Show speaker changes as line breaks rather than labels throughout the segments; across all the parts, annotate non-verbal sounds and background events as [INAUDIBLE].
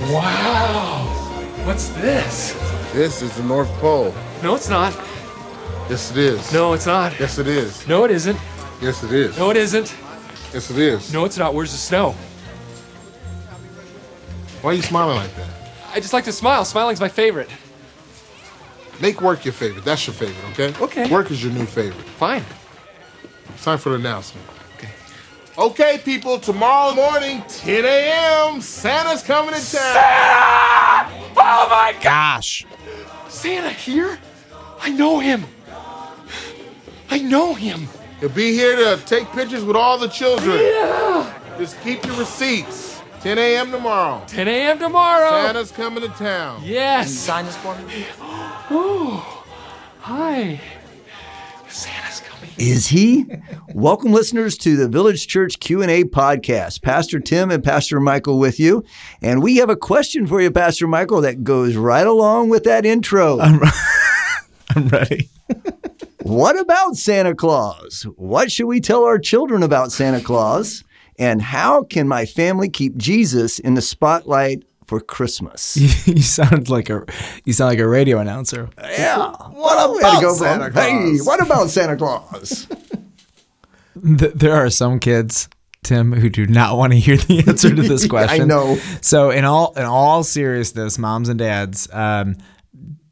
Wow. What's this?
This is the North Pole.
No, it's not.
Yes, it is.
No, it's not.
Yes, it is.
No, it isn't.
Yes, it is.
No, it isn't.
Yes, it is.
No, it's not. Where's the snow?
Why are you smiling like that?
I just like to smile. Smiling's my favorite.
Make work your favorite. That's your favorite, okay?
Okay.
Work is your new favorite.
Fine.
It's time for the announcement. Okay. Okay, people. Tomorrow morning, 10 a.m. Santa's coming to town. Santa!
Oh my
Gosh.
Santa here? I know him. I know him.
He'll be here to take pictures with all the children.
Yeah.
Just keep your receipts. 10 a.m. tomorrow.
10 a.m. tomorrow.
Santa's coming to town.
Yes.
Sign this for me.
Oh. Hi.
Is he? Welcome listeners to the Village Church Q&A podcast. Pastor Tim and Pastor Michael with you. And we have a question for you Pastor Michael that goes right along with that intro. [LAUGHS] [LAUGHS]
I'm ready.
what about Santa Claus? What should we tell our children about Santa Claus? And how can my family keep Jesus in the spotlight for Christmas? [LAUGHS]
you sound like a you sound like a radio announcer.
yeah.
What
We had to
about
go from,
Santa
Hey, what about Santa Claus? [LAUGHS]
There are some kids, Tim, who do not want to hear the [LAUGHS] answer to this question.
I know.
So in all in all seriousness, moms and dads, um,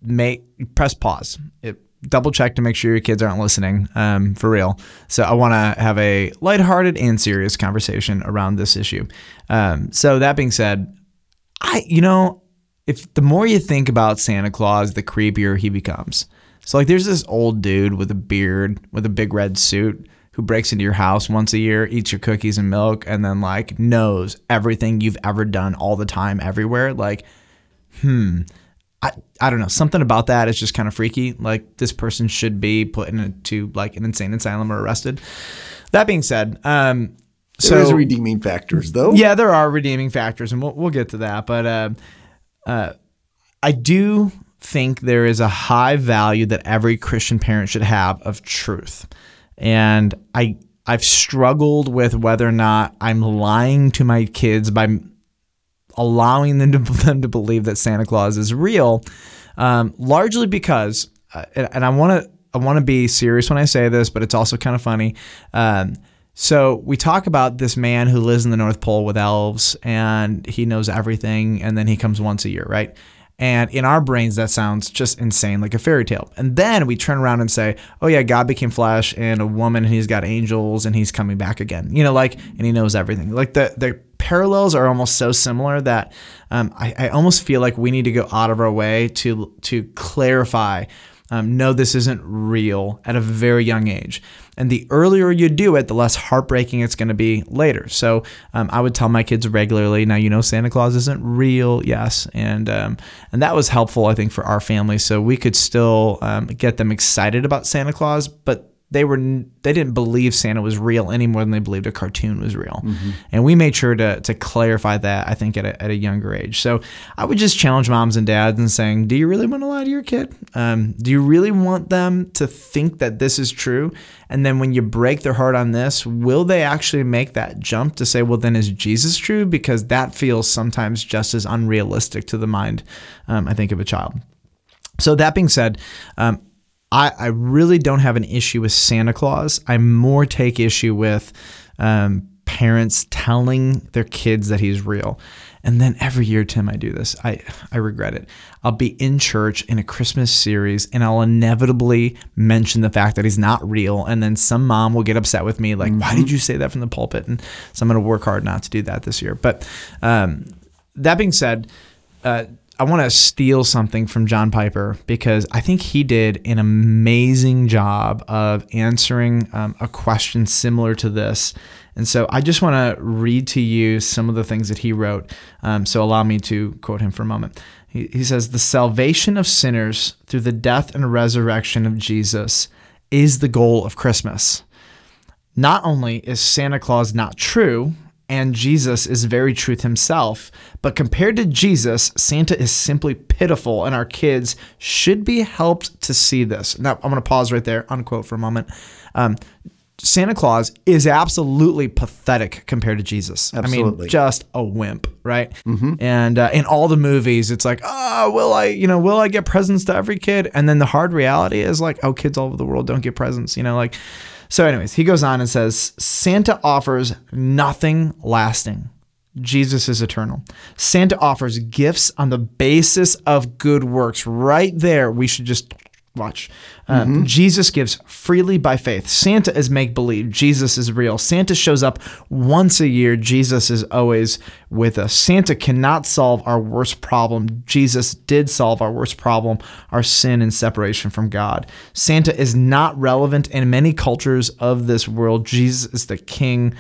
make press pause. It, double check to make sure your kids aren't listening um, for real. So I want to have a lighthearted and serious conversation around this issue. Um, so that being said, I you know if the more you think about Santa Claus, the creepier he becomes. So like there's this old dude with a beard with a big red suit who breaks into your house once a year, eats your cookies and milk, and then like knows everything you've ever done all the time everywhere. Like, hmm. I, I don't know. Something about that is just kind of freaky. Like this person should be put into like an insane asylum or arrested. That being said, um, so
There's redeeming factors, though.
yeah, there are redeeming factors, and we'll, we'll get to that. But uh, uh, I do think there is a high value that every Christian parent should have of truth, and I I've struggled with whether or not I'm lying to my kids by allowing them to [LAUGHS] them to believe that Santa Claus is real, um, largely because, uh, and, and I want to I want to be serious when I say this, but it's also kind of funny. Um, so we talk about this man who lives in the North Pole with elves, and he knows everything, and then he comes once a year, right? And in our brains, that sounds just insane, like a fairy tale. And then we turn around and say, "Oh yeah, God became flesh and a woman, and He's got angels, and He's coming back again." You know, like, and He knows everything. Like the the parallels are almost so similar that um, I, I almost feel like we need to go out of our way to to clarify. Um, no, this isn't real at a very young age. And the earlier you do it, the less heartbreaking it's going to be later. So um, I would tell my kids regularly, now you know Santa Claus isn't real, yes, and um, and that was helpful I think for our family. So we could still um, get them excited about Santa Claus, but they were they didn't believe Santa was real any more than they believed a cartoon was real, and we made sure to to clarify that I think at a, at a younger age. So I would just challenge moms and dads and saying, do you really want to lie to your kid? Um, do you really want them to think that this is true? And then when you break their heart on this, will they actually make that jump to say, well, then is Jesus true? Because that feels sometimes just as unrealistic to the mind, um, I think, of a child. So that being said, um, I, I really don't have an issue with Santa Claus. I more take issue with um, parents telling their kids that he's real. And then every year, Tim, I do this. I, I regret it. I'll be in church in a Christmas series and I'll inevitably mention the fact that he's not real. And then some mom will get upset with me, like, why did you say that from the pulpit? And so I'm going to work hard not to do that this year. But um, that being said, uh, I want to steal something from John Piper because I think he did an amazing job of answering um, a question similar to this. And so I just want to read to you some of the things that he wrote. Um, so allow me to quote him for a moment. He, he says, The salvation of sinners through the death and resurrection of Jesus is the goal of Christmas. Not only is Santa Claus not true, and Jesus is very truth himself, but compared to Jesus, Santa is simply pitiful, and our kids should be helped to see this. Now, I'm going to pause right there, unquote, for a moment. Um, Santa Claus is absolutely pathetic compared to Jesus. I
Absolutely.
mean, just a wimp, right? Mm-hmm. And uh, in all the movies, it's like, oh, will I, you know, will I get presents to every kid? And then the hard reality is like, oh, kids all over the world don't get presents, you know, like. So, anyways, he goes on and says, Santa offers nothing lasting. Jesus is eternal. Santa offers gifts on the basis of good works. Right there, we should just watch. Um, Jesus gives freely by faith. Santa is make believe. Jesus is real. Santa shows up once a year. Jesus is always with us. Santa cannot solve our worst problem. Jesus did solve our worst problem, our sin and separation from God. Santa is not relevant in many cultures of this world. Jesus is the king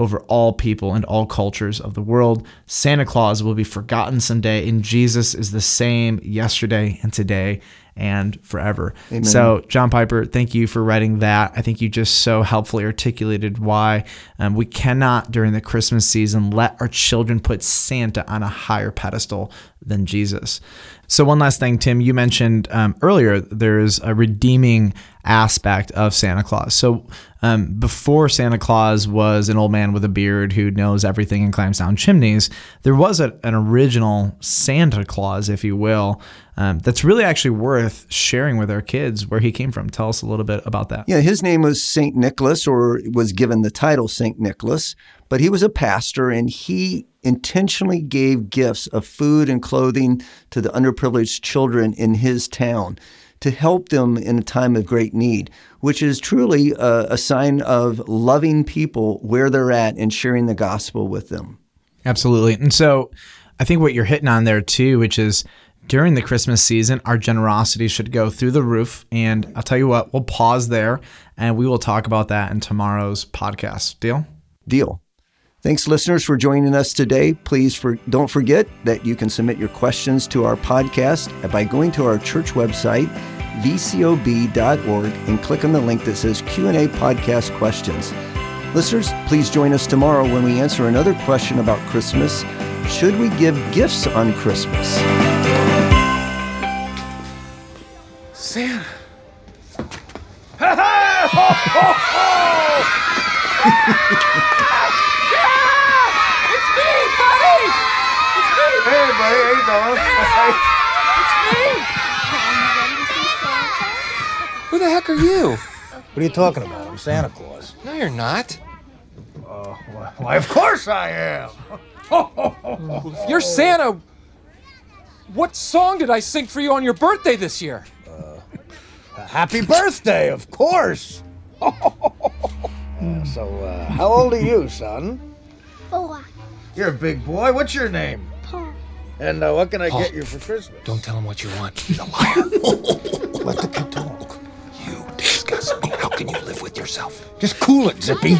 over all people and all cultures of the world. Santa Claus will be forgotten someday, and Jesus is the same yesterday and today and forever. So, John Piper, thank you for writing that. I think you just so helpfully articulated why um, we cannot, during the Christmas season, let our children put Santa on a higher pedestal than Jesus. So, one last thing, Tim, you mentioned um, earlier there's a redeeming aspect of Santa Claus. So, um, before Santa Claus was an old man with a beard who knows everything and climbs down chimneys, there was a, an original Santa Claus, if you will, um, that's really actually worth sharing with our kids where he came from. Tell us a little bit about that.
Yeah, his name was St. Nicholas, or was given the title St. Nicholas, but he was a pastor and he intentionally gave gifts of food and clothing to the underprivileged children in his town to help them in a time of great need, which is truly a, a sign of loving people where they're at and sharing the gospel with them.
Absolutely. And so I think what you're hitting on there too, which is during the Christmas season, our generosity should go through the roof. And I'll tell you what, we'll pause there and we will talk about that in tomorrow's podcast. Deal?
Deal. Thanks, listeners, for joining us today. Please for, don't forget that you can submit your questions to our podcast by going to our church website, vcob.org, and click on the link that says Q&A Podcast Questions. Listeners, please join us tomorrow when we answer another question about Christmas. Should we give gifts on Christmas?
Santa.
It's [LAUGHS] [LAUGHS] me, buddy! It's me!
Hey, buddy, how you doing?
It's me!
Who the heck are you?
What are you talking about? I'm Santa Claus.
No, you're not.
Why, of course I am.
If [LAUGHS] you're Santa, what song did I sing for you on your birthday this year?
Happy birthday, of course. Yeah, [LAUGHS] so, uh, how old are you, son?
Four.
You're a big boy. What's your name? And uh, what can I
Paul.
get you for Christmas?
Don't tell him what you want. He's a liar. [LAUGHS]
let the kid talk.
You disgust me. How can you live with yourself?
Just cool it, Zippy.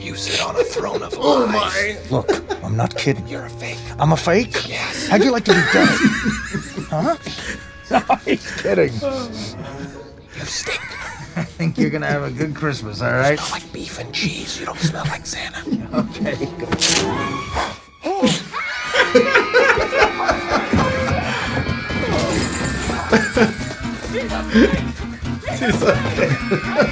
You sit on a throne of lies. [LAUGHS] Oh my!
Look, I'm not kidding.
You're a fake.
I'm a fake?
Yes.
How'd you like to be dead? [LAUGHS] huh? No, he's kidding.
You stink.
I think you're gonna have a good Christmas, all right?
Smell like beef and cheese. You don't smell like Santa.
Okay, good. [LAUGHS]
He's a-